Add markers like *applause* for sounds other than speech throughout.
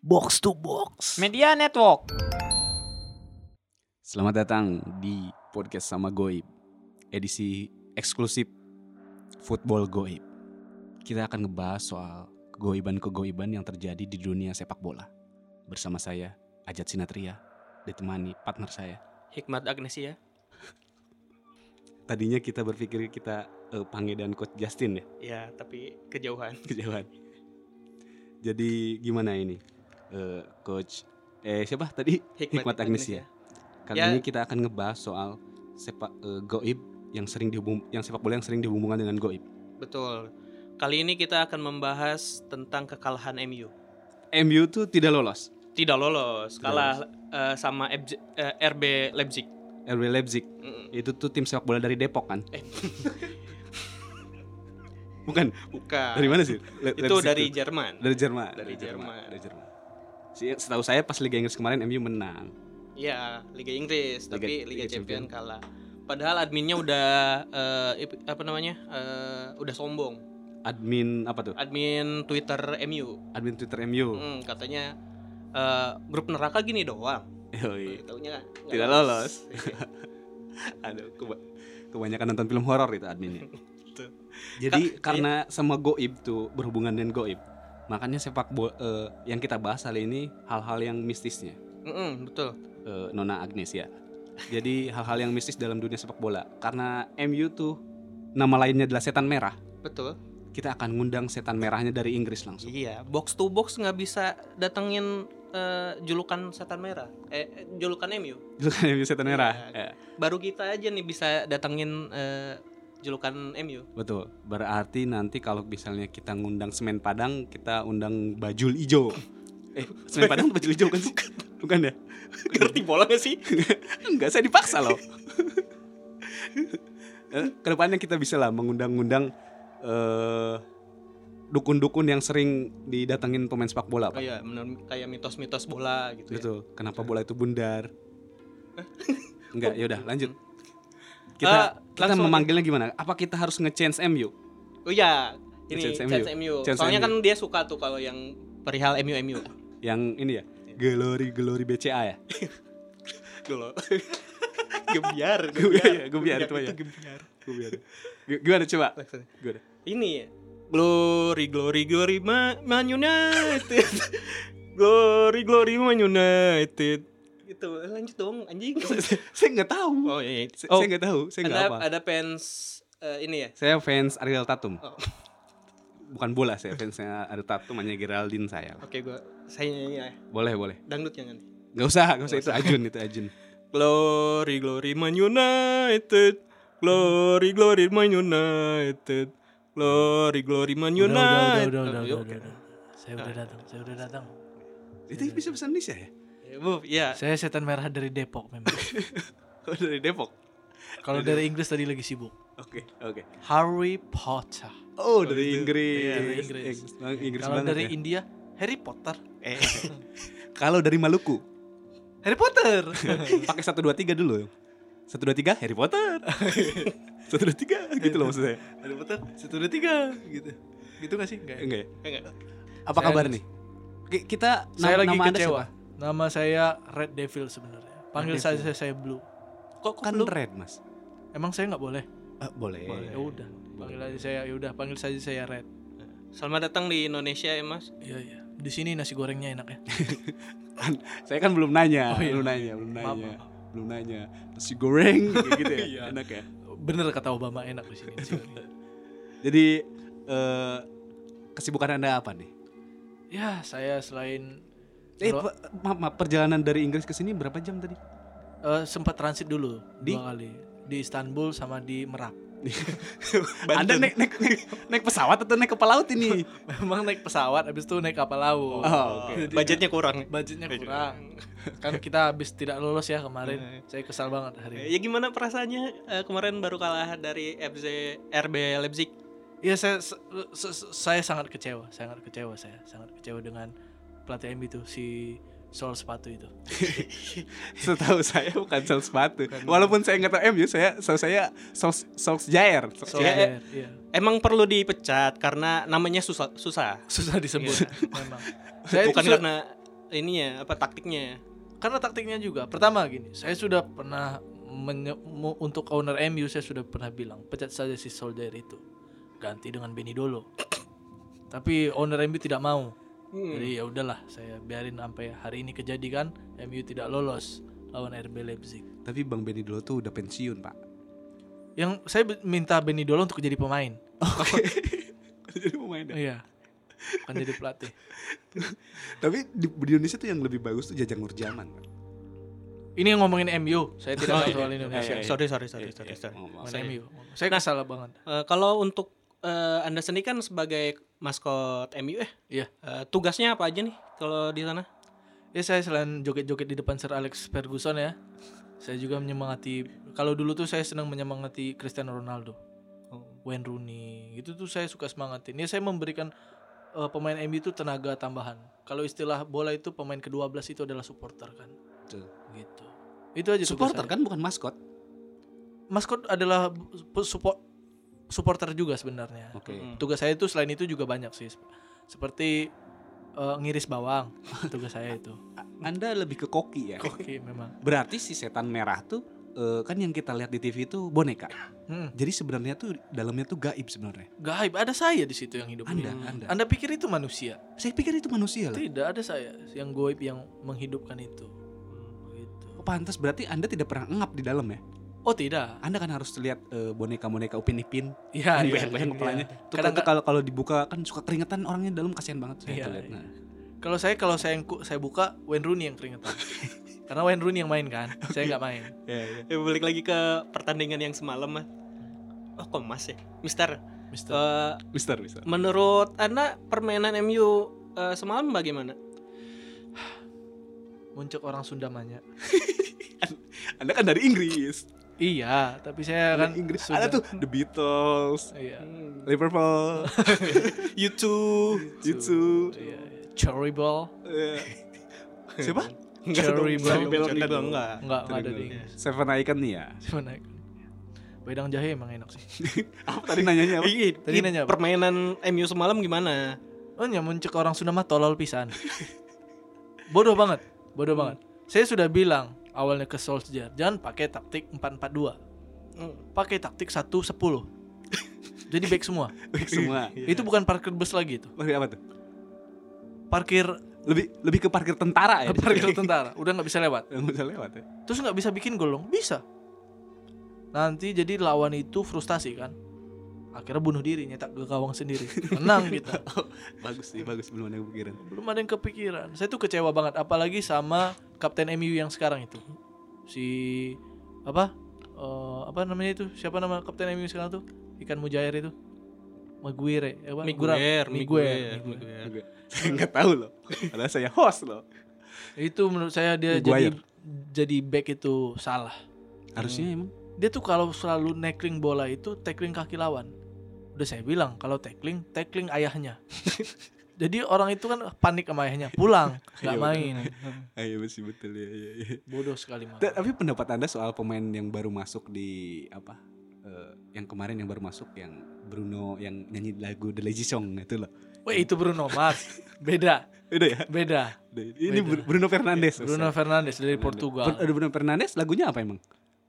Box to Box. Media Network. Selamat datang di podcast sama Goib. Edisi eksklusif Football Goib. Kita akan ngebahas soal kegoiban-kegoiban yang terjadi di dunia sepak bola. Bersama saya, Ajat Sinatria, ditemani partner saya. Hikmat Agnesia. *laughs* Tadinya kita berpikir kita uh, panggil dan coach Justin ya, Ya, tapi kejauhan. kejauhan. Jadi gimana ini? Eh, coach eh siapa tadi? Hikmat Agnesia. Kali Ya. ini kita akan ngebahas soal sepak eh, goib yang sering dihubung yang sepak bola yang sering dihubungkan dengan goib. Betul. Kali ini kita akan membahas tentang kekalahan MU. MU tuh tidak lolos. Tidak lolos, Tidak kalah eh, sama FJ eh, RB Leipzig. RB Leipzig Mm, itu tuh tim sepak bola dari Depok kan? Eh. *laughs* Bukan. Bukan. Dari mana sih? Le- Itu Leipzig dari tuh? Jerman. dari Jerman. Dari Jerman. Dari Jerman. Setahu saya pas Liga Inggris kemarin MU menang. Iya, Liga Inggris, Liga- tapi Liga, Liga Champion Champion. kalah. Padahal adminnya udah ip- apa namanya? eh, udah sombong. Admin apa tuh? Admin Twitter MU. Admin Twitter MU. Hmm, katanya eh, grup neraka gini doang. Yoi. Taunya nggak Tidak lolos. *laughs* *laughs* Aduh, keba- kebanyakan nonton film horor itu adminnya. Betul. *laughs* Jadi Ka- karena sama goib tuh berhubungan dengan goib, makanya sepak bola yang kita bahas kali ini hal-hal yang mistisnya, Mm-mm, betul. eh, Nona Agnes ya. Jadi hal-hal yang mistis dalam dunia sepak bola. Karena MU tuh nama lainnya adalah setan merah. Betul. Kita akan ngundang setan merahnya dari Inggris langsung. Iya, box to box nggak bisa datengin eh, julukan setan merah. Eh, eh, julukan MU. Itu kan MU setan merah. Iya. Ya, Baru kita aja nih bisa datengin eh, julukan MU. betul. Berarti nanti kalau misalnya kita ngundang semen Padang, kita undang bajul ijo. Eh, semen Padang bajul ijo kan sih? Bukan ya? Ngerti bola gak sih? Enggak, saya dipaksa loh. Eh, Ke depannya kita bisa lah mengundang-undang eh, dukun-dukun yang sering didatengin pemain sepak bola, Pak. Kayak menurut- kayak mitos-mitos bola gitu ya. Betul. Kenapa bola itu bundar? Enggak, ya udah lanjut. Kita kita langsung aja. memanggilnya gimana? Apa kita harus nge-change MU? Oh iya, ini Chance Chance MU. MU. Chance Soalnya MU. kan dia suka tuh kalau yang perihal MU MU. *laughs* Yang ini ya, glory glory BCA ya. *laughs* Dulu. *laughs* gebiar, Iya, gebiar itu ya. gebiar. Gua biar. G- Gimana coba? Gimana? Ini ya. Glory glory glory Ma- Man United. glory glory Man United. Gitu. Lanjut dong anjing. *laughs* Saya nggak tahu. Oh iya. Saya Oh, saya nggak tahu. Saya nggak apa. ada fans eh, ini ya. Saya fans Ariel Tatum. Oh. Bukan bola saya fansnya Ariel Tatum hanya Geraldine saya. Oke, gua saya nyanyi ya. Boleh boleh. Dangdut jangan. Gak usah, gak usah itu Ajun itu Ajun. *laughs* Glory glory Man United. Glory glory Man United. Glory glory Man Udah, udah, United. udah, udah, Yuk. udah, udah, udah. Saya udah datang, saya udah datang. Itu bisa bahasa Indonesia ya? Ya, Bu, ya. Saya setan merah dari Depok memang. *laughs* Oh dari Depok. Kalau dari Inggris tadi lagi sibuk. Oke oke. Harry Potter. Oh dari itu. Inggris. Iya, dari Inggris. Inggris, Inggris Kalau dari ya. India, Harry Potter. Eh, *laughs* Kalau dari Maluku Harry Potter. *laughs* pakai satu dua tiga dulu. Satu dua tiga Harry Potter. satu dua tiga gitu loh maksudnya. Harry Potter satu dua tiga gitu. Gitu gak sih? Enggak. ya? Enggak ya? enggak. Apa Saya- kabar nih? Ki- Kita Saya nama- lagi nama Anda kecewa. siapa? Nama saya Red Devil sebenarnya. Panggil Red saja Devil. saya, Blue. Kok kok Kan lu? red mas. Emang saya nggak boleh? Ah, boleh. Ya udah. Panggil aja saya. Ya udah, panggil saja saya Red. Selamat datang di Indonesia ya, Mas. Iya iya. Di sini nasi gorengnya enak ya. Kan, saya kan belum nanya, Oh, iya. belum nanya, belum nanya, maaf. belum nanya. Nasi goreng *laughs* kayak gitu ya, Iya. enak ya. Bener kata Obama enak di sini. *laughs* Jadi eh, kesibukan anda apa nih? ya saya selain Eh, maaf, maaf, perjalanan dari Inggris ke sini berapa jam tadi? Eh, sempat transit dulu Di? dua kali di Istanbul sama di Merak. *laughs* Anda naik, naik, naik, naik pesawat atau naik kapal laut ini? *laughs* Memang naik pesawat, habis itu naik kapal laut. Oh, oke. Jadi Budgetnya kurang. budgetnya kurang. kan kita habis tidak lolos ya kemarin. Saya kesal banget hari ini. Ya gimana perasaannya eh, kemarin baru kalah dari FC RB Leipzig? Iya saya saya sangat kecewa, sangat kecewa saya, sangat kecewa dengan pelatih MU itu si soal sepatu itu. *laughs* Setahu saya bukan sol sepatu. Walaupun saya nggak tahu MU, saya setahu saya sos sos Jair. Solskjaer, iya. Emang perlu dipecat karena namanya susah susah. Susah disebut Iya. *laughs* memang. Saya Bukan itu karena ininya apa taktiknya? Karena taktiknya juga. Pertama gini, saya sudah pernah untuk owner MU saya sudah pernah bilang pecat saja si Solskjaer itu, ganti dengan Benny Dolo. Tapi owner MU tidak mau. Hmm. Jadi ya udahlah, saya biarin sampai hari ini kejadian MU tidak lolos lawan RB Leipzig. Tapi Bang Benny dulu tuh udah pensiun, Pak. Yang saya minta Benny Dolo untuk jadi pemain. *laughs* Jadi pemain ya? Iya. Bukan jadi pelatih. *laughs* Tapi di, di Indonesia tuh yang lebih bagus tuh Jajang Nurjaman, Pak. Ini yang ngomongin MU, saya tidak Oh, tahu iya. soal Indonesia. iya, iya. Sorry sorry sorry Iya, sorry. iya. sorry. Oh, Saya- MU. Saya kesalah banget. Eh, kalau untuk eh, anda sendiri kan sebagai maskot MU eh Iya. eh, tugasnya apa aja nih kalau di sana? Ya saya selain joget-joget di depan Sir Alex Ferguson ya, saya juga menyemangati. Kalau dulu tuh saya senang menyemangati Cristiano Ronaldo, Wayne Rooney, itu tuh saya suka semangatin. Ya saya memberikan eh, pemain MU itu tenaga tambahan. Kalau istilah bola itu pemain ke-12 itu adalah supporter kan, Betul. gitu. Itu aja Supporter kan bukan maskot. Maskot adalah support supporter juga sebenarnya. Oke. Mm. Tugas saya itu selain itu juga banyak sih. Seperti eh, ngiris bawang, *laughs* tugas saya itu. Anda lebih ke koki ya. Oke, memang. Berarti si setan merah tuh eh, kan yang kita lihat di TV itu boneka. Hmm. Jadi sebenarnya tuh dalamnya tuh gaib sebenarnya. Gaib, ada saya di situ yang hidup Anda, ini. Anda. Anda pikir itu manusia? Saya pikir itu manusia lah. Tidak ada saya yang goib yang menghidupkan itu. Gitu. Oh, pantas berarti Anda tidak pernah ngap di dalam ya? Oh tidak. Anda kan harus lihat eh, boneka-boneka Upin Ipin Iya, yang iya, goyang-goyang iya. kepalanya. Tuh Kadang tuh kalau kalau dibuka kan suka keringetan orangnya di dalam kasihan banget saya Iya, lihat. iya. Nah. Kalau saya kalau saya ku- saya buka Wayne Rooney yang keringetan. *laughs* Karena Wayne Rooney yang main kan, saya nggak main. *laughs* Ya, balik lagi ke pertandingan yang semalam mas. Oh kok mas ya, Mister. Mister. eh, Mister, Mister. menurut anda permainan MU eh, semalam bagaimana? Muncul orang Sundamanya. *laughs* Anda kan dari Inggris. Iya, tapi saya kan Inggris. sudah- Ada tuh The Beatles, Iya. Liverpool, *laughs* YouTube. Jitsu. Iya, iya. Cherry Ball. eh, Siapa? Enggak Cherry Bell. Bell Cherry enggak dong, Bell. enggak. Enggak, enggak ada di. Inggris. Seven Icon nih ya. Siapa naik? Wedang jahe emang enak sih. *laughs* Apa tadi nanyanya apa? Iya, Tadi iya, nanya apa? permainan MU semalam gimana? Oh, ya muncul orang Sunda mah tolol pisan. Bodoh banget, bodoh banget. Saya sudah bilang awalnya ke Solskjaer, jangan pakai taktik 4-4-2. Hmm. Pakai taktik 1-10. *laughs* Jadi back semua. Baik semua. Itu bukan parkir bus lagi itu. Parkir apa tuh? Parkir Lebih lebih ke parkir tentara ya. parkir tentara. Udah nggak bisa lewat. Nggak bisa lewat ya. Terus nggak bisa bikin golong? Bisa. Nanti jadi lawan itu frustasi kan. Akhirnya bunuh diri nyetak ke gawang sendiri. Menang *laughs* kita. bagus sih, bagus belum ada yang kepikiran. belum ada yang kepikiran saya tuh kecewa banget apalagi sama kapten MU yang sekarang itu si apa Eh, apa namanya itu siapa nama kapten MU sekarang tuh ikan mujair itu Maguire eh, apa Miguel, Miguel, Miguel, Miguel. Miguel. *laughs* Saya nggak tahu loh. Padahal saya host loh. itu menurut saya dia Maguire. jadi jadi back itu salah Harusnya emang. dia tuh kalau selalu tackling bola itu tackling kaki lawan udah saya bilang kalau tackling tackling ayahnya *laughs* jadi orang itu kan panik sama ayahnya pulang *laughs* nggak Iya, main Ayo masih betul ya. ya, ya. bodoh sekali mah Ta- Tapi pendapat anda soal pemain yang baru masuk di apa? eh, yang kemarin yang baru masuk yang Bruno yang nyanyi lagu The Lazy Song itu loh. Wah itu Bruno Mars beda Udah ya. beda Ini Beda. Bru- Bruno Fernandes. Bruno Fernandes dari Portugal. Bruno Fernandes lagunya apa emang?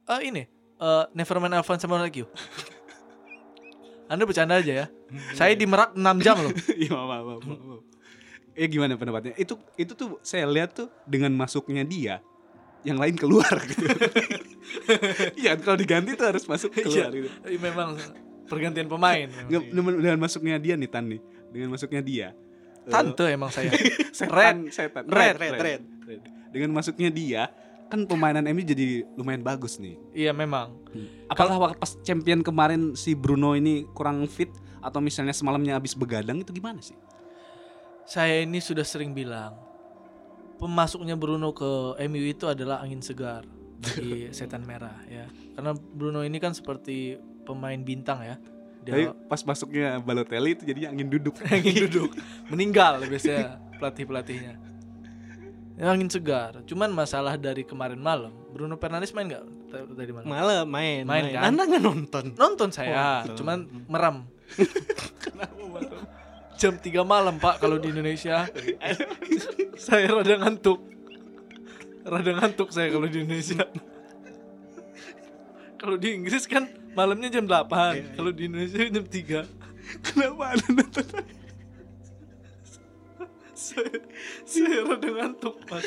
Ah ini eh Nevermind I'll Find Someone Like You. Anda bercanda aja ya. *laughs* Saya di Merak 6 jam loh. *laughs* Iya, maaf, maaf, maaf. Eh gimana pendapatnya? Itu itu tuh saya lihat tuh dengan masuknya dia yang lain keluar *laughs* gitu. Iya, kalau diganti tuh harus masuk keluar gitu. Memang pergantian pemain. Nggak, dengan, masuknya dia nih Tan nih. Dengan masuknya dia. Tante emang saya. setan, setan. Red, red, red. red. Dengan masuknya dia kan pemainan MU jadi lumayan bagus nih. Iya memang. Apakah waktu pas champion kemarin si Bruno ini kurang fit atau misalnya semalamnya habis begadang itu gimana sih? Saya ini sudah sering bilang pemasuknya Bruno ke MU itu adalah angin segar bagi *laughs* setan merah ya. Karena Bruno ini kan seperti pemain bintang ya. Tapi Dia pas masuknya Balotelli itu jadinya angin duduk. *laughs* angin duduk meninggal biasanya pelatih pelatihnya angin segar cuman masalah dari kemarin malam Bruno Fernandes main nggak tadi malam Malam main, Main, main. kan? Anda nggak nonton? nonton saya Nonton. cuman meram jam 3 malam pak kalau di Indonesia saya rada ngantuk rada ngantuk saya kalau di Indonesia kalau di Inggris kan malamnya jam 8 kalau di Indonesia jam 3 Kenapa anda nonton? Saya, ngantuk pak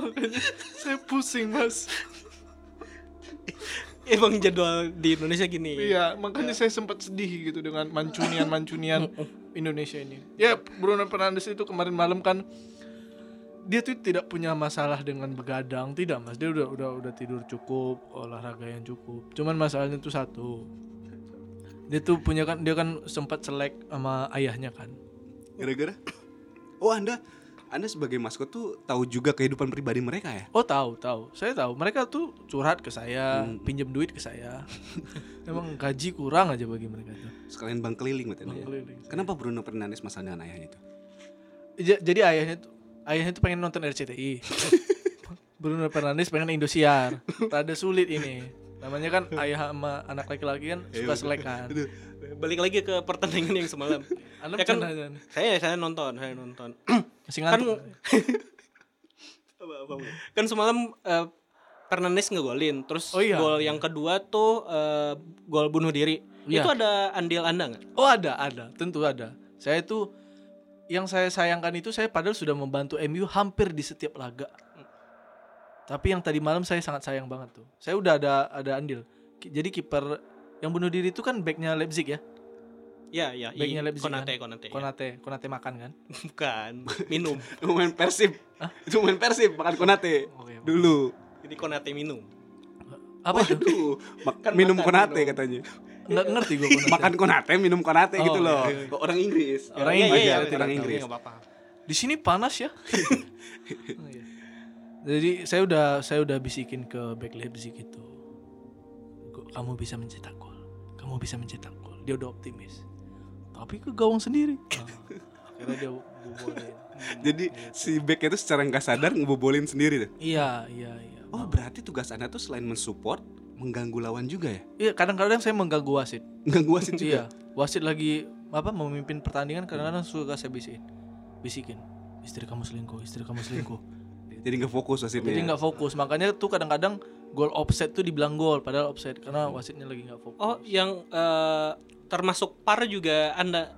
makanya saya pusing mas Emang jadwal di Indonesia gini. Iya, makanya saya sempat sedih gitu dengan mancunian-mancunian *laughs* Indonesia ini. Ya, Bruno Fernandes itu kemarin malam kan dia tuh tidak punya masalah dengan begadang, tidak Mas. Dia udah udah udah tidur cukup, olahraga yang cukup. Cuman masalahnya tuh satu. Dia tuh punya kan dia kan sempat selek sama ayahnya kan. Gara-gara? Oh anda, anda sebagai maskot tuh tahu juga kehidupan pribadi mereka ya? Oh tahu tahu, saya tahu. Mereka tuh curhat ke saya, pinjam duit ke saya. *laughs* Emang gaji kurang aja bagi mereka tuh. Sekalian bang keliling Anda ya? keliling. Kenapa Bruno Fernandes masalah dengan ayahnya itu? Ja- jadi ayahnya tuh ayahnya tuh pengen nonton RCTI. *laughs* Bruno Fernandes pengen Indosiar. Rada sulit ini. Namanya kan ayah sama anak laki-laki kan suka selek kan. Balik lagi ke pertandingan yang semalam. Anda Ya kan- saya saya nonton, saya nonton. *clears throat* Masih kan *laughs* ngantuk. kan semalam eh, Fernandes ngegolin, terus Oh iya. gol yang kedua tuh eh, gol bunuh diri. Iya. Itu ada andil Anda nggak? Oh ada, ada, tentu ada. Saya itu yang saya sayangkan itu saya padahal sudah membantu MU hampir di setiap laga. Tapi yang tadi malam saya sangat sayang banget tuh. Saya udah ada ada andil. Jadi kiper yang bunuh diri itu kan backnya Leipzig ya. Ya, ya. Backnya Leipzig Konate, kan? Konate. ya. Konate, Konate makan kan? *laughs* Bukan, minum. *laughs* Itu main persib. Itu main persib, makan konate. Oke. Dulu. Jadi Konate minum. Apa itu? Waduh, mak- Kan minum makan, konate minum. katanya. Nggak ngerti gue Konate. Makan konate, minum konate Oh, gitu loh. iya, iya. Orang Inggris. Orang Iya, Inggris, iya, iya, orang. Inggris. Nggak apa-apa. Di sini panas ya. *laughs* Jadi saya udah saya udah bisikin ke back Leipzig itu. "Go- Kamu bisa mencetak gol. Kamu bisa mencetak gol. Dia udah optimis. Tapi ke gawang sendiri. *laughs* Akhirnya dia bobolin. *laughs* Jadi si back itu secara nggak sadar ngebobolin sendiri tuh. Iya, iya, iya. Oh berarti tugas anda tuh selain mensupport, mengganggu lawan juga ya? Iya, kadang-kadang saya mengganggu wasit. Mengganggu wasit juga. Iya, wasit lagi apa memimpin pertandingan kadang-kadang suka saya bisikin. Bisikin. Istri kamu selingkuh, istri kamu selingkuh. *laughs* Jadi nggak fokus wasitnya. Jadi nggak fokus. Makanya tuh kadang-kadang gol offset tuh dibilang gol padahal offset karena wasitnya lagi nggak fokus. Oh, yang eh, termasuk par juga Anda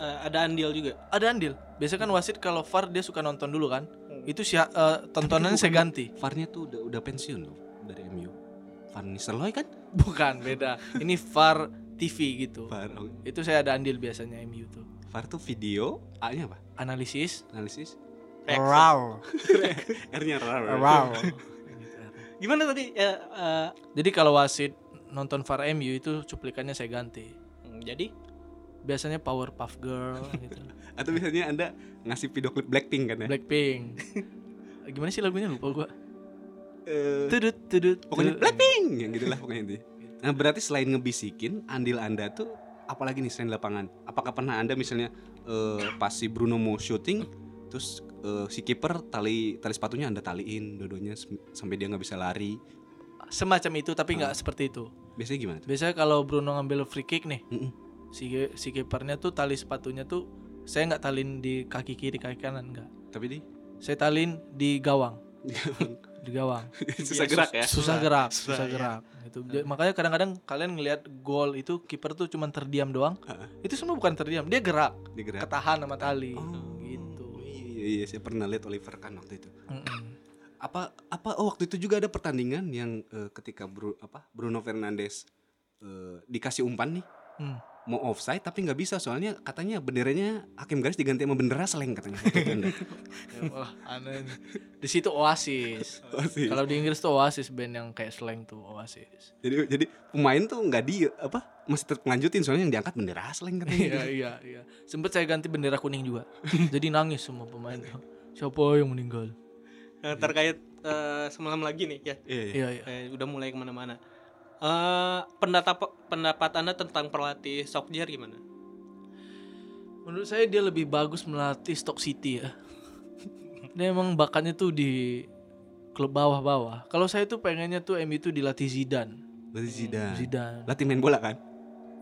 eh, ada andil juga. Ada andil. Biasanya kan wasit kalau VAR dia suka nonton dulu kan. Itu sih eh, tontonannya saya ganti. VAR-nya tuh udah udah pensiun loh dari MU. Van Nistelrooy kan? Bukan, beda. Ini VAR TV gitu. VAR. oh, Itu saya ada andil biasanya MU tuh. VAR tuh video, A-nya apa? Analisis. Analisis. Raw. *laughs* R-nya rar. Raw. *laughs* Gimana tadi? Eh, eh, Jadi kalau wasit nonton VAR MU itu cuplikannya saya ganti. hmm, jadi Biasanya Powerpuff Girl gitu. *laughs* Atau biasanya anda ngasih video klip Blackpink kan ya? Blackpink. Gimana sih lagunya lupa gua. Eh, Tudut tudut. pokoknya tudut. Blackpink yang gitu lah pokoknya itu. Nah berarti selain ngebisikin, andil anda tuh apalagi nih selain lapangan? Apakah pernah anda misalnya eh, pas si Bruno mau syuting, terus eh, si kiper tali tali sepatunya anda taliin sem- sampai dia nggak bisa lari? Semacam itu tapi nggak seperti itu. Biasanya gimana tuh? Biasanya kalau Bruno ngambil free kick nih, Mm-mm. si si kipernya tuh tali sepatunya tuh saya nggak talin di kaki kiri kaki kanan nggak. Tapi di Saya talin *laughs* di gawang, di gawang. *laughs* susah gerak ya? Susah gerak, susah, susah, ya. gerak. Gitu. Ja- Makanya kadang-kadang kalian ngelihat gol itu kiper tuh cuman terdiam doang. Heeh. Itu semua bukan terdiam, dia gerak, Digerak. ketahan sama tali. Oh. Iya, iya, saya pernah lihat Oliver kan waktu itu. Mm-mm. Apa apa oh, waktu itu juga ada pertandingan yang eh, ketika Bru, apa Bruno Fernandes eh, dikasih umpan nih Hmm. Mau offside tapi nggak bisa soalnya katanya benderanya hakim garis diganti sama bendera seleng katanya. Anda. *laughs* Ya, Wah, aneh. Di situ Oasis. Oasis. Kalau di Inggris tuh Oasis band yang kayak slang tuh Oasis. jadi jadi pemain tuh nggak di apa masih tetap lanjutin soalnya yang diangkat bendera seleng katanya. Iya iya iya. Sempet saya ganti bendera kuning juga. Jadi nangis semua pemain tuh. Siapa yang meninggal? eh, terkait eh, semalam lagi nih ya. Iya, iya. Iya iya. Eh, udah mulai ke mana-mana. Eh pendapat pendapat anda tentang pelatih Solskjaer gimana? Menurut saya dia lebih bagus melatih Stock City ya. *laughs* Dia emang bakatnya tuh di klub bawah-bawah. Kalau saya tuh pengennya tuh MU itu dilatih Zidane. Berarti Zidane. Zidane. Latih main bola kan?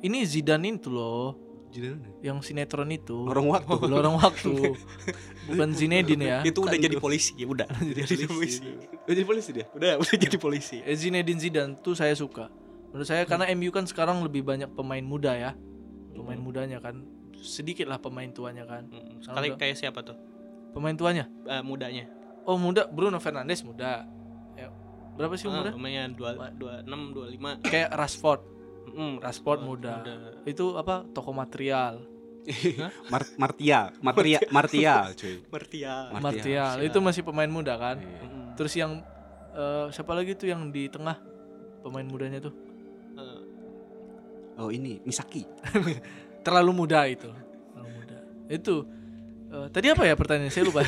Ini Zidane itu loh, Zidane. yang sinetron itu. Orang waktu. Lorong waktu. *laughs* *laughs* Bukan Zinedine ya. Itu udah jadi polisi, ya udah. *laughs* jadi polisi. Udah jadi polisi dia. Udah, udah jadi polisi. Eh, Zinedine Zidane tuh saya suka. Menurut saya karena MU kan sekarang lebih banyak pemain muda ya. Pemain mudanya kan sedikit lah pemain tuanya kan. Mm, Sama Kali kayak siapa tuh? Pemain tuanya. Eh, mudanya. Oh muda Bruno Fernandes muda. Ya, berapa sih Ah, umurnya? lumayan 2 26 25. Kayak Rashford. Mm, Rashford muda. Itu apa? Toko material. *laughs* Mar Martia, Martia, Martial, *laughs* cuy. Martial. Martial. Itu masih pemain muda kan. Iya. Mm, Terus yang eh, siapa lagi tuh yang di tengah pemain mudanya tuh? eh, Oh ini Misaki. *laughs* Terlalu muda itu. Terlalu muda. Itu eh, tadi apa ya pertanyaan saya lupa.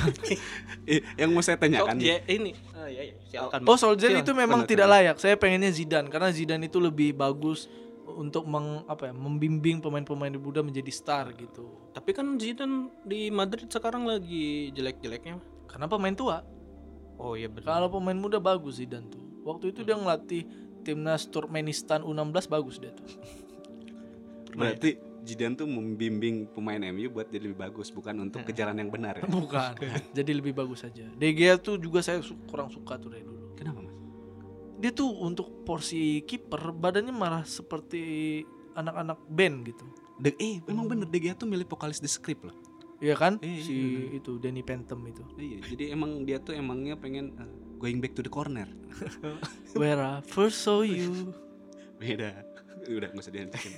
Eh, yang mau saya oh, tanyakan. dia ini. Ah, ya, ya, silakan. oh Solskjaer Silakan. itu memang Benar, tidak layak. Saya pengennya Zidane karena Zidane itu lebih bagus untuk meng, apa ya, membimbing pemain-pemain muda menjadi star gitu. Tapi kan Zidane di Madrid sekarang lagi jelek-jeleknya. Karena pemain tua. Oh iya benar. Kalau pemain muda bagus Zidane tuh. Waktu itu dia ngelatih timnas Turkmenistan U16 bagus dia tuh. *laughs* Berarti Zidane tuh membimbing pemain MU buat jadi lebih bagus, bukan untuk ke jalan yang benar ya. *laughs* Bukan. Jadi lebih bagus saja. De Gea tuh juga saya su- kurang suka tuh dari dulu. Kenapa mas? Dia tuh untuk porsi kiper badannya malah seperti anak-anak band gitu. De eh memang bener De Gea tuh milik vokalis The Script loh. Iya kan? Iya, si itu Danny Phantom itu. Iya, jadi emang dia tuh emangnya pengen uh, going back to the corner. *laughs* Where I first saw you. *laughs* Beda. Udah nggak usah dihentikan.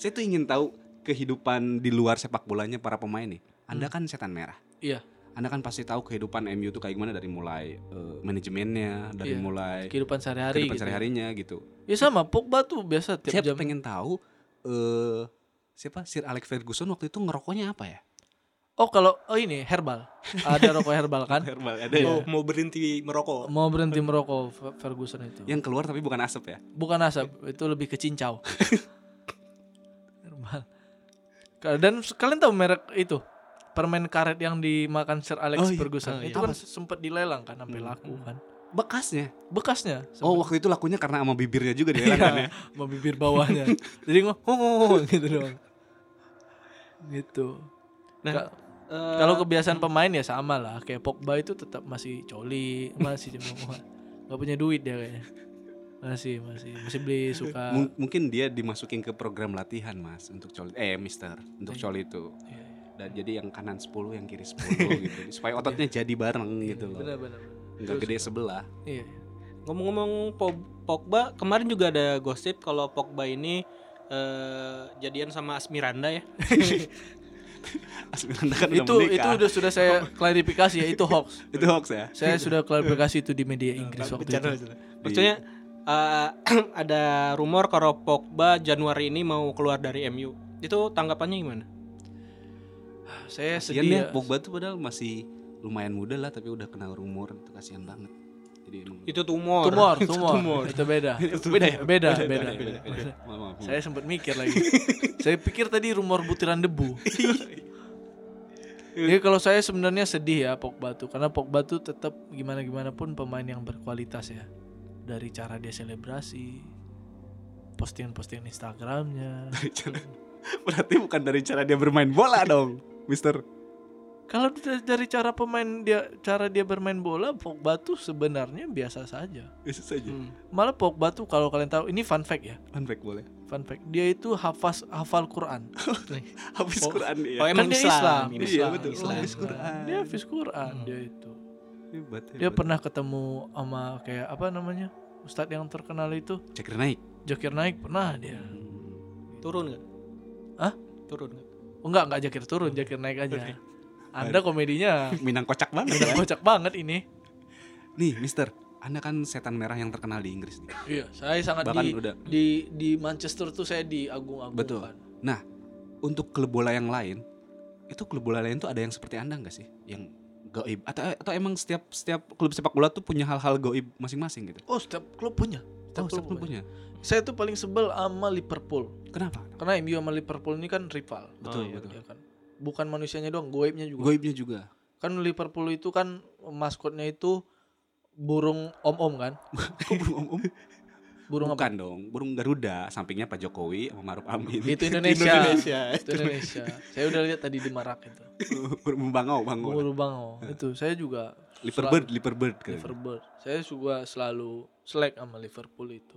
Saya tuh ingin tahu kehidupan di luar sepak bolanya para pemain nih. Anda kan setan merah. Iya. Anda kan pasti tahu kehidupan MU tuh kayak gimana dari mulai eh, manajemennya, dari Iya. mulai Kehidupan sehari-hari kehidupan gitu. sehari-harinya gitu. Ya sama Pogba tuh biasa tiap Saya jam. pengen tahu eh siapa Sir Alex Ferguson waktu itu ngerokoknya apa ya? Oh kalau oh ini herbal. Ada rokok herbal kan? *laughs* Herbal ada Oh, mau berhenti merokok. Mau berhenti merokok Fer- Ferguson itu. Yang keluar tapi bukan asap ya? Bukan asap, itu lebih ke cincau. *laughs* herbal. Dan kalian tahu merek itu? Permen karet yang dimakan Sir Alex Oh iya. Ferguson. Oh, iya. itu kan sempat dilelang kan sampai laku kan. Bekasnya. Bekasnya Oh waktu itu lakunya karena sama bibirnya juga *laughs* dia kan ya? sama bibir bawahnya. Jadi ngomong gitu doang. Gitu. Nah, Ka- eh, Kalau kebiasaan pemain ya sama lah. Kayak Pogba itu tetap masih coli, masih nggak punya duit dia kayaknya. Masih, masih, masih beli suka. Mung- mungkin dia dimasukin ke program latihan mas untuk coli eh mister untuk Iya. coli itu Iya, dan jadi yang kanan 10 yang kiri 10 *laughs* gitu supaya ototnya jadi bareng gitu loh Benar, benar. nggak gede sebelah Iya. ngomong-ngomong Po- Pogba, kemarin juga ada gosip kalau Pogba ini eh, jadian sama Asmiranda ya. *laughs* Asmiranda kan itu udah itu udah sudah saya *laughs* klarifikasi ya itu hoax. itu hoax ya Saya sudah klarifikasi itu di media Inggris waktu itu. Maksudnya eh, *clears throat* ada rumor kalau Pogba Januari ini mau keluar dari MU. Itu tanggapannya gimana? Saya kasian sedih ya ya. Pogba tuh padahal masih lumayan muda lah tapi udah kena rumor itu kasihan banget jadi emang Itu tumor. Tumor, *laughs* Itu tumor. Itu beda. *laughs* beda ya Beda, beda. beda, beda. Maaf, maaf. Saya sempat mikir lagi. *laughs* saya pikir tadi rumor butiran debu. Jadi kalau saya sebenarnya sedih ya Pogba tuh karena Pogba tuh tetap gimana gimana pun pemain yang berkualitas ya. Dari cara dia selebrasi, postingan-postingan Instagramnya. berarti bukan dari cara dia bermain bola dong Mister Kalau da- dari cara pemain dia cara dia bermain bola Pogba tuh sebenarnya biasa saja. biasa saja Hmm. Malah Pogba tuh kalau kalian tahu ini fun fact ya. fun fact boleh Fun fact. Dia itu hafaz hafal Quran. *laughs* habis Oh. Quran dia Oh, Kan emang dia Islam. Islam. iya Islam. betul Islam. Oh, habis Quran Dia hafiz Quran dia itu. hebat, Dia hebat. pernah ketemu sama kayak apa namanya? Ustadz yang terkenal itu, Cekir naik Jakir Naik pernah dia. Turun nggak? Hah? Turun nggak? Oh, enggak, enggak Jakir turun, Jakir Naik aja. Anda komedinya Minang kocak banget udah ya. kocak banget ini. Nih, Mister, Anda kan setan merah yang terkenal di Inggris nih. Iya, saya sangat Bahkan di, udah- di di Manchester tuh saya diagung-agungkan. Betul. Nah, untuk klub bola yang lain, itu klub bola lain tuh ada yang seperti Anda nggak sih? Yang goib atau atau emang setiap setiap klub sepak bola tuh punya hal-hal goib masing-masing gitu? Oh, setiap klub punya. Oh, punya. Saya tuh paling sebel sama Liverpool. Kenapa? Karena MU sama Liverpool ini kan rival. Betul, iya. betul. Ya kan? Bukan manusianya doang, goibnya juga. Goibnya juga. Kan Liverpool itu kan maskotnya itu burung om-om kan? *laughs* Kok belum om-om? Burung apa? Bukan dong, burung Garuda, sampingnya Pak Jokowi sama Maruf Amin. Itu *laughs* Indonesia. Indonesia. Itu Indonesia. Saya udah lihat tadi di Marak itu. *laughs* burung bangau, bangau. Burung bango. Itu saya juga Liverbird, Liverbird. katanya. Liverpool. Saya juga selalu selek sama Liverpool itu.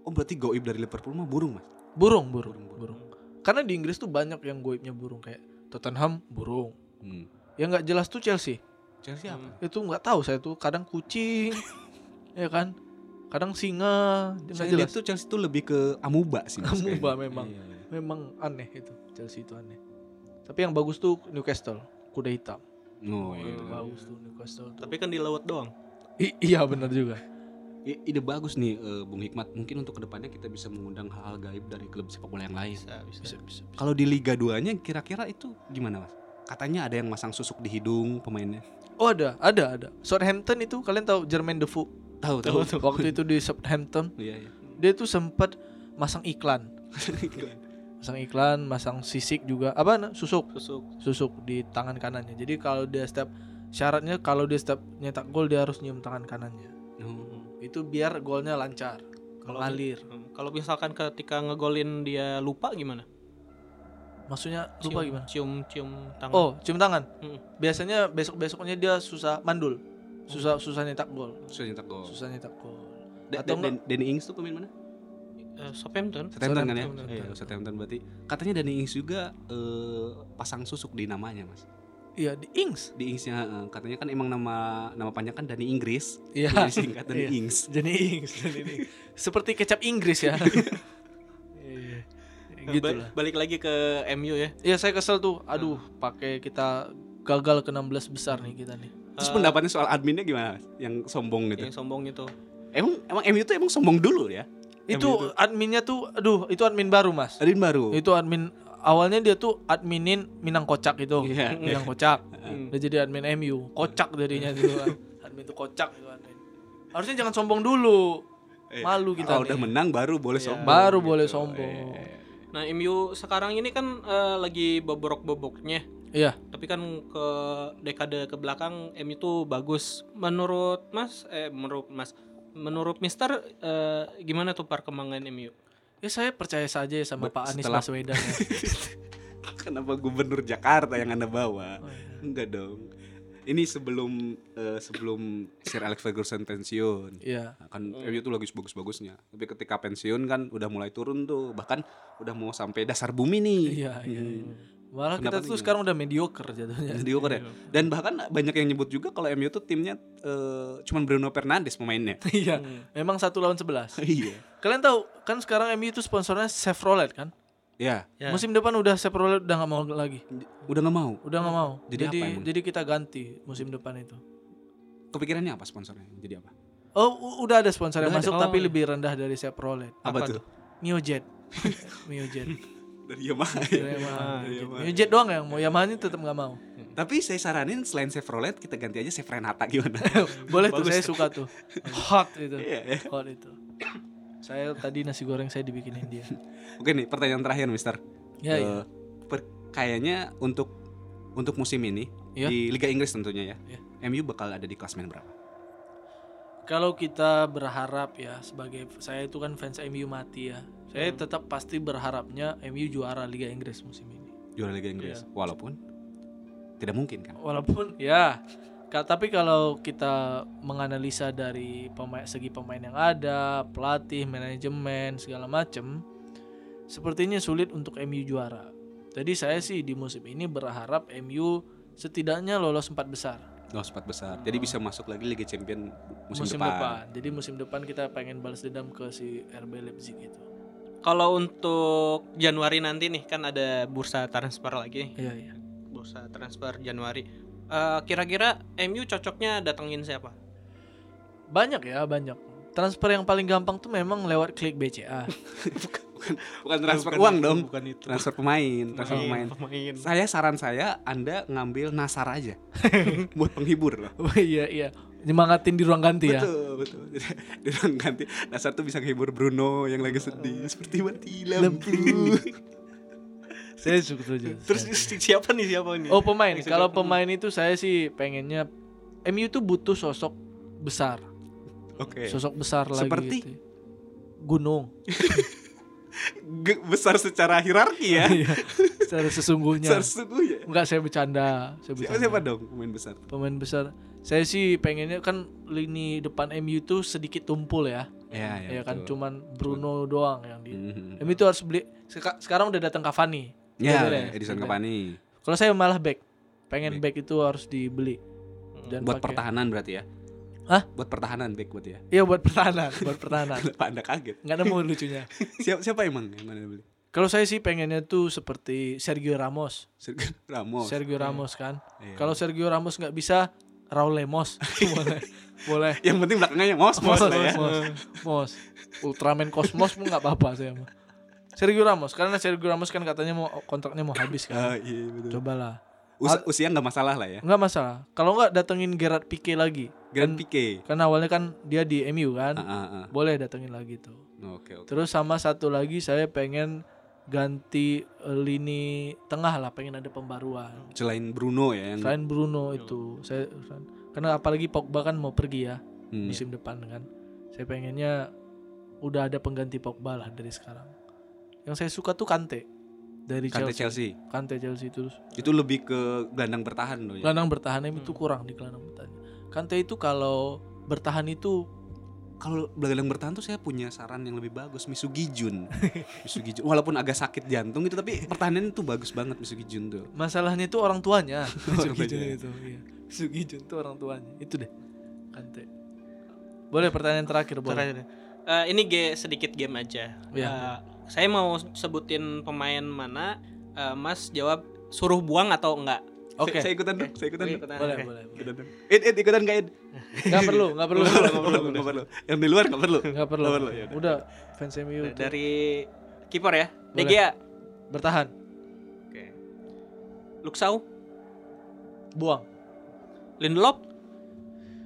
Oh berarti goib dari Liverpool mah burung mas? Burung, burung, burung. Karena di Inggris tuh banyak yang goibnya burung kayak Tottenham burung. Hmm. Yang nggak jelas tuh Chelsea. Chelsea apa? Itu nggak tahu saya tuh kadang kucing, *laughs* ya kan? Kadang singa, Saya jelas. lihat tuh Chelsea tuh lebih ke amuba sih. Mas, Amuba kayaknya. memang. Iya, iya. Memang aneh itu Chelsea itu aneh. Tapi yang bagus tuh Newcastle, kuda hitam. Oh, iya. Itu bagus tuh Newcastle. Tuh. Tapi kan di laut doang. I- iya benar juga. I- ide bagus nih eh, Bung Hikmat. Mungkin untuk ke depannya kita bisa mengundang hal-hal gaib dari klub sepak bola yang lain. Bisa, bisa. Bisa, bisa, bisa. Kalau di Liga 2-nya kira-kira itu gimana mas? Katanya ada yang masang susuk di hidung pemainnya. Oh ada, ada, ada. Southampton itu kalian tahu Jermaine Defoe? Tahu Tahu, tahu. Waktu itu di Southampton, Iya iya. dia tuh sempat masang iklan. *laughs* masang iklan, masang sisik juga. Apa? Susuk. Susuk. susuk di tangan kanannya. Jadi kalau dia setiap syaratnya kalau dia setiap nyetak gol dia harus nyium tangan kanannya. Oh. Itu biar golnya lancar, Kalau- mengalir. Hmm, Kalau misalkan ketika ngegolin dia lupa gimana? Maksudnya lupa Cium- gimana? Cium cium tangan. Oh, cium tangan. Hmm. Biasanya besok-besoknya dia susah mandul. Susah susah nyetak gol. Susah nyetak gol. Susah nyetak gol. Atau Dan- Danny Ings tuh pemain mana? Eh, Southampton. Southampton kan ya? Southampton. Iya, Southampton berarti. Katanya Danny Ings juga eh, pasang susuk di namanya, Mas. Iya, di Ings. Di Ingsnya eh, katanya kan emang nama nama panjang kan Danny Inggris. Iya. Jadi singkat Danny Iya. Ings. Jadi Ings. Seperti kecap Inggris ya. *laughs* Iya. Nah, gitu ba- lah. Balik lagi ke MU ya. Iya, saya kesel tuh. Aduh, pakai kita gagal ke 16 besar nih kita nih. Terus Eh, pendapatnya soal adminnya gimana? Mas? Yang sombong gitu. yang sombong itu. Emang emang MU tuh emang sombong dulu ya? Itu adminnya tuh aduh, itu admin baru, Mas. Admin baru. Itu admin awalnya dia tuh adminin Minang Kocak itu. Iya. Minang Kocak. *laughs* Hmm. Dia jadi admin MU. Kocak jadinya gitu kan. Admin itu kocak itu admin. Harusnya jangan sombong dulu. Eh, Malu kita Kalau udah menang baru boleh Iya. sombong. Baru gitu. boleh sombong. Eh, Nah, MU sekarang ini kan eh, lagi bobrok-bobroknya. Iya. Tapi kan ke dekade ke belakang MU tuh bagus. Menurut Mas eh menurut Mas menurut Mister eh, gimana tuh perkembangan MU? Ya saya percaya saja ya sama Bet- Pak Anies setelah- Baswedan. ya. *laughs* Kenapa gubernur Jakarta yang anda bawa? Oh, iya. Enggak dong. Ini sebelum eh, sebelum Sir Alex Ferguson pensiun. Iya. Nah, kan MU tuh lagi bagus-bagusnya. Tapi ketika pensiun kan udah mulai turun tuh. Bahkan udah mau sampai dasar bumi nih. Iya, iya. Hmm. Iya. Malah Kenapa kita tuh nih? sekarang udah mediocre jatuhnya. Mediocre ya. Dan bahkan banyak yang nyebut juga kalau MU tuh timnya eh, cuman Bruno Fernandes pemainnya. *laughs* Iya. Memang satu lawan sebelas. *laughs* iya. Kalian tahu kan sekarang MU itu sponsornya Chevrolet kan? Ya, Ya. Musim depan udah Chevrolet udah nggak mau lagi. udah nggak mau. Udah nggak mau. Jadi Jadi apa emang? jadi kita ganti musim depan itu. Kepikirannya apa sponsornya? Jadi apa? Oh, udah ada sponsor yang Udah masuk ada. tapi Oh, iya. lebih rendah dari Chevrolet. Apa, Apa tuh? Miojet. *laughs* Miojet. Dari Yamaha. Yamaha. Dari Yamaha. Miojet doang yang mau Yamaha tetap nggak mau. Tapi saya saranin selain Chevrolet kita ganti aja Chevrenata gimana? *laughs* Boleh tuh saya suka tuh. Hot itu. Iya, ya. Hot itu. Saya tadi nasi goreng saya dibikinin dia. Oke nih pertanyaan terakhir Mister. Ya, Eh, ya. per- kayaknya untuk untuk musim ini Iya. di Liga Inggris tentunya ya. Iya. MU bakal ada di klasemen berapa? Kalau kita berharap ya sebagai saya itu kan fans MU mati ya. Saya tetap pasti berharapnya MU juara Liga Inggris musim ini. Juara Liga Inggris. Iya. Walaupun tidak mungkin kan. Walaupun ya Ka- tapi kalau kita menganalisa dari pemain segi pemain yang ada, pelatih, manajemen segala macam, sepertinya sulit untuk MU juara. Jadi saya sih di musim ini berharap MU setidaknya lolos empat besar Oh, sempat besar. Jadi bisa masuk lagi Liga Champion musim, musim, depan. depan. Jadi musim depan kita pengen balas dendam ke si RB Leipzig itu. Kalau untuk Januari nanti nih kan ada bursa transfer lagi. Iya iya. Bursa transfer Januari. Eh, kira-kira MU cocoknya datengin siapa? Banyak ya banyak. Transfer yang paling gampang tuh memang lewat klik BCA. *laughs* *laughs* Bukan transfer Bukan uang itu, dong. bukan itu. Transfer pemain, transfer pemain. pemain. Saya saran saya Anda ngambil Nasar aja. *laughs* Buat penghibur loh. oh iya iya. Nyemangatin di ruang ganti ya. Betul, betul. *laughs* Di ruang ganti Nasar tuh bisa menghibur Bruno yang lagi sedih seperti mati lampu. Saya suka setuju. Terus si- siapa nih siapa nih? Oh pemain, kalau pemain itu saya sih pengennya MU tuh butuh sosok besar, Oke. sosok besar lagi. Seperti? gitu. gunung. Besar secara hierarki ya. Iya, Secara sesungguhnya. besar sesungguhnya. Enggak saya bercanda, saya Siapa, bercanda. siapa dong pemain besar? Pemain besar. Saya sih pengennya kan lini depan MU tuh sedikit tumpul ya. Ya, Ya, kan betul. cuman Bruno doang yang di. Mhm. MU itu harus beli Seka- sekarang udah datang Cavani. Ya, ya? Edison Bener. Cavani. Kalau saya malah back. Pengen Back. back itu harus dibeli. Dan Buat pakai- pertahanan berarti ya? Hah? Buat pertahanan back buat ya. Iya buat pertahanan, buat pertahanan. Kenapa *laughs* Anda kaget? Nggak nemu lucunya. *laughs* Siapa siapa emang yang mana beli? Kalau saya sih pengennya tuh seperti Sergio Ramos. Sergio Ramos. Sergio Ramos kan. Iya. Kalau Sergio Ramos nggak bisa, Raul Lemos. *laughs* boleh. Boleh. yang penting belakangnya mos mos lah ya. Mos. Mos. Ultraman Cosmos pun nggak apa-apa saya mah. Sergio Ramos karena Sergio Ramos kan katanya mau kontraknya mau habis kan. iya betul. Cobalah. Us- usia nggak masalah lah ya. Nggak masalah. Kalau nggak datengin Gerard Pique lagi. Grand Kan, Pique. kan awalnya kan dia di MU kan. Ah, ah, ah. Boleh datengin lagi tuh. Oke oke. Terus sama satu lagi saya pengen ganti eh, lini tengah lah, pengen ada pembaruan. Selain Bruno ya yang Selain Bruno itu, saya karena apalagi Pogba kan mau pergi ya Hmm. musim depan kan. Saya pengennya udah ada pengganti Pogba lah dari sekarang. Yang saya suka tuh Kante dari Kante Chelsea. Chelsea. Kante Chelsea terus Itu lebih ke gelandang bertahan loh ya. gelandang bertahan itu kurang di gelandang bertahan. Kante itu kalau bertahan itu Kalau gelandang bertahan tuh saya punya saran yang lebih bagus Misugi Jun. *laughs* Misugi Jun walaupun agak sakit jantung itu tapi pertahanan itu bagus banget Misugi Jun tuh. masalahnya itu orang tuanya. *laughs* Sugijun tuanya. itu. Iya. Sugijun itu orang tuanya. Itu deh. Kante. Boleh pertanyaan terakhir boleh. Terakhir. Eh, ini G sedikit game aja. Iya. Eh, saya mau sebutin pemain mana, eh, Mas jawab suruh buang atau enggak. Oke. Saya, saya ikutan dong, saya ikutan dong. ikutan. Boleh, Oke. boleh, boleh. Ikutan dong. Ed, ikutan? Enggak perlu, enggak perlu. Nggak perlu, nggak perlu, nggak perlu. Yang di luar nggak perlu. Enggak perlu. Nggak perlu, ya udah. Udah fans MU Dari kiper ya, Boleh. De Gea. bertahan, Oke. Luksau, buang. Lindelof,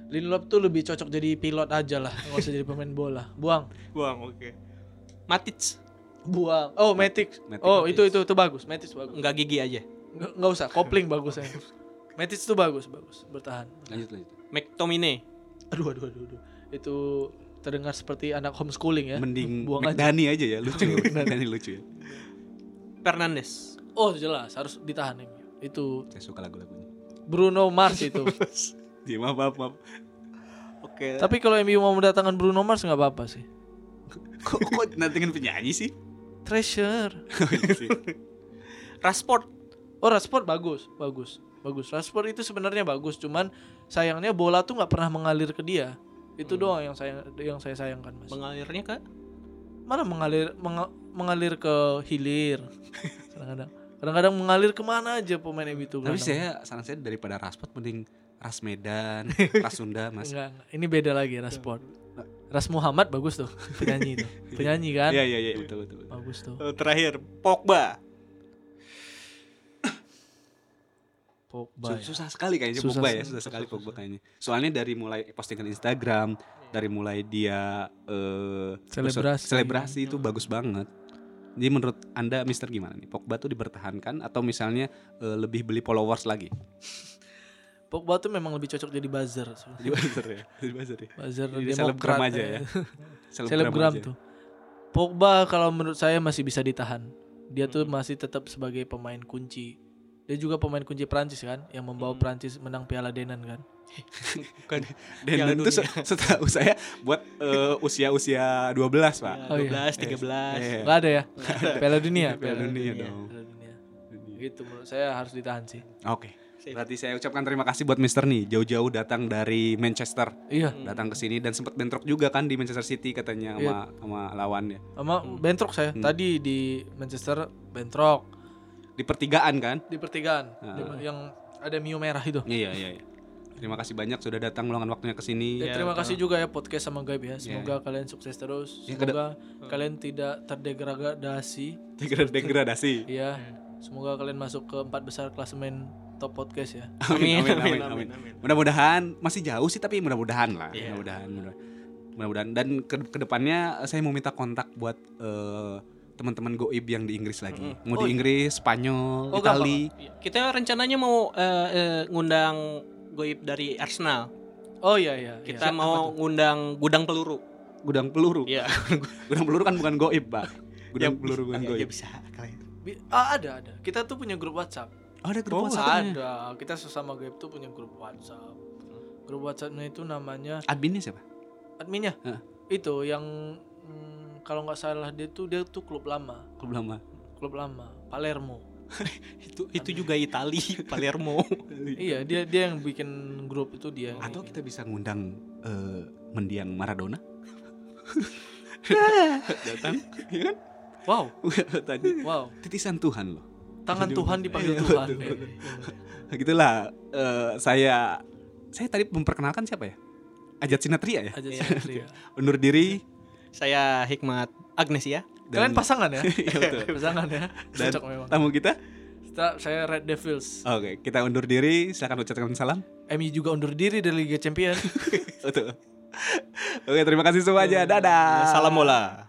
Lindelof tuh lebih cocok jadi pilot aja lah, nggak usah jadi pemain bola. Buang, buang. Oke. Matic, buang. Oh, Matic. Matic. Oh, itu itu itu bagus. Matic bagus. enggak gigi aja. Nggak, nggak usah, kopling bagus ya. Matic tuh bagus, bagus. Bertahan. Lanjut lanjut. McTominay, Aduh, aduh, aduh, aduh. Itu terdengar seperti anak homeschooling ya. Mending *laughs* buang aja. McDani aja ya, lucu. *laughs* McDani lucu ya. Fernandes. Oh, jelas harus ditahan MU. Itu Saya suka lagu-lagunya. Bruno Mars itu. *laughs* Iya, maaf, maaf, maaf. Oke. Tapi kalau MU mau mendatangkan Bruno Mars nggak apa-apa sih. Kok, kok nantingin penyanyi sih? Treasure. Iya. Rashford, Oh, Rashford bagus, bagus, bagus. Rashford itu sebenarnya bagus, cuman sayangnya bola tuh nggak pernah mengalir ke dia. Itu doang yang saya yang saya sayangkan, Mas. mengalirnya ke Malah mengalir menga- mengalir ke hilir. *laughs* Kadang-kadang kadang-kadang mengalir ke mana aja pemain MU itu. Tapi saya saran saya daripada Raspot mending Ras Medan, *laughs* Ras Sunda, Mas. Enggak, ini beda lagi Rashford. Ras Muhammad bagus tuh, *laughs* penyanyi itu. Penyanyi kan? Iya, iya, iya, betul, betul. betul. Bagus tuh. Eh, terakhir Pogba. *coughs* Pogba. ya. Su- Susah sekali kayaknya Susah Pogba ya, sih. susah sekali Pogba kayaknya. Soalnya dari mulai postingan Instagram, dari mulai dia eh Selebrasi. selebrasi itu bagus banget. Jadi menurut Anda Mister gimana nih? Pogba tuh dipertahankan atau misalnya eh, lebih beli followers lagi? Pogba tuh memang lebih cocok jadi buzzer. sebenarnya. Di buzzer ya, di buzzer ya. Buzzer Jadi Demokrat selebgram aja ya. *laughs* Selebgram aja. tuh. Pogba kalau menurut saya masih bisa ditahan. Dia Hmm. tuh masih tetap sebagai pemain kunci. Dia juga pemain kunci Prancis kan, yang membawa Hmm. Prancis menang Piala Denan kan. *laughs* Bukan. Dan Piala itu se- Dunia. *laughs* setahu saya buat eh, usia-usia 12, Pak. Oh, iya. 12, 13. Iya. Enggak ada ya? Piala Dunia, Piala Dunia dong. Piala Dunia. Gitu menurut saya harus ditahan sih. Oke. Berarti saya ucapkan terima kasih buat Mister nih, jauh-jauh datang dari Manchester, Iya. datang ke sini dan sempat bentrok juga kan di Manchester City katanya sama Iya. sama lawannya. Sama bentrok saya. Hmm. Tadi di Manchester bentrok Di pertigaan kan? di pertigaan Ah. di- yang ada mio merah itu. Iya, iya, iya. Terima kasih banyak sudah datang meluangkan waktunya ke sini. Dan Iya, terima kasih juga ya podcast sama Gaib ya. Semoga kalian sukses terus. Ya, Semoga kalian tidak terdegradasi. Degradasi. *laughs* Iya. Semoga kalian masuk ke empat besar klasemen top podcast ya. *laughs* Amin, amin, amin, amin, amin. amin. Mudah-mudahan masih jauh sih tapi mudah-mudahan lah, Iya. mudah-mudahan, mudah- mudah-mudahan. Dan ke ke depannya saya mau minta kontak buat eh, teman-teman goib yang di Inggris lagi. Mau Oh, di iya. Inggris, Spanyol, Oh, Itali. Iya. Kita rencananya mau eh, eh, ngundang goib dari Arsenal. Oh iya iya. Kita iya. mau ngundang gudang peluru. gudang peluru. Iya. *laughs* Gudang peluru kan bukan goib, Pak. *laughs* Gudang Yang- peluru bukan Iya, goib. iya, bisa kalian. Ah, ada ada. Kita tuh punya grup WhatsApp. Ada grup Oh, WhatsApp-nya. Ada. Kita sesama gaib tuh punya grup WhatsApp. Grup WhatsAppnya itu namanya Adminnya siapa? adminnya. Hah. Itu yang mm, kalau nggak salah dia tuh dia tuh klub lama, Klub lama. klub lama, Palermo. *laughs* Itu itu juga Itali, *laughs* Palermo. iya, dia dia yang bikin grup itu dia. Atau kita bisa ngundang eh, mendiang Maradona. *laughs* Datang, ya kan? Wow, Tadi wow. titisan Tuhan loh. Tangan Tuhan dipanggil Iya, Tuhan. betul, Eh, betul. iya. Gitulah eh, saya saya tadi memperkenalkan siapa ya? Ajat Sinatria ya. Aja Iya. Satria. *laughs* Undur diri Saya Hikmat Agnesia. Kalian dan pasangan ya? *laughs* Iya, betul. *laughs* pasangan ya. Dan Cocok memang. tamu kita. Kita- saya Red Devils. Oke, kita undur diri. Silakan ucapkan salam. MU juga undur diri dari Liga Champion. Betul. Oke, terima kasih semuanya. Dadah. Salam bola.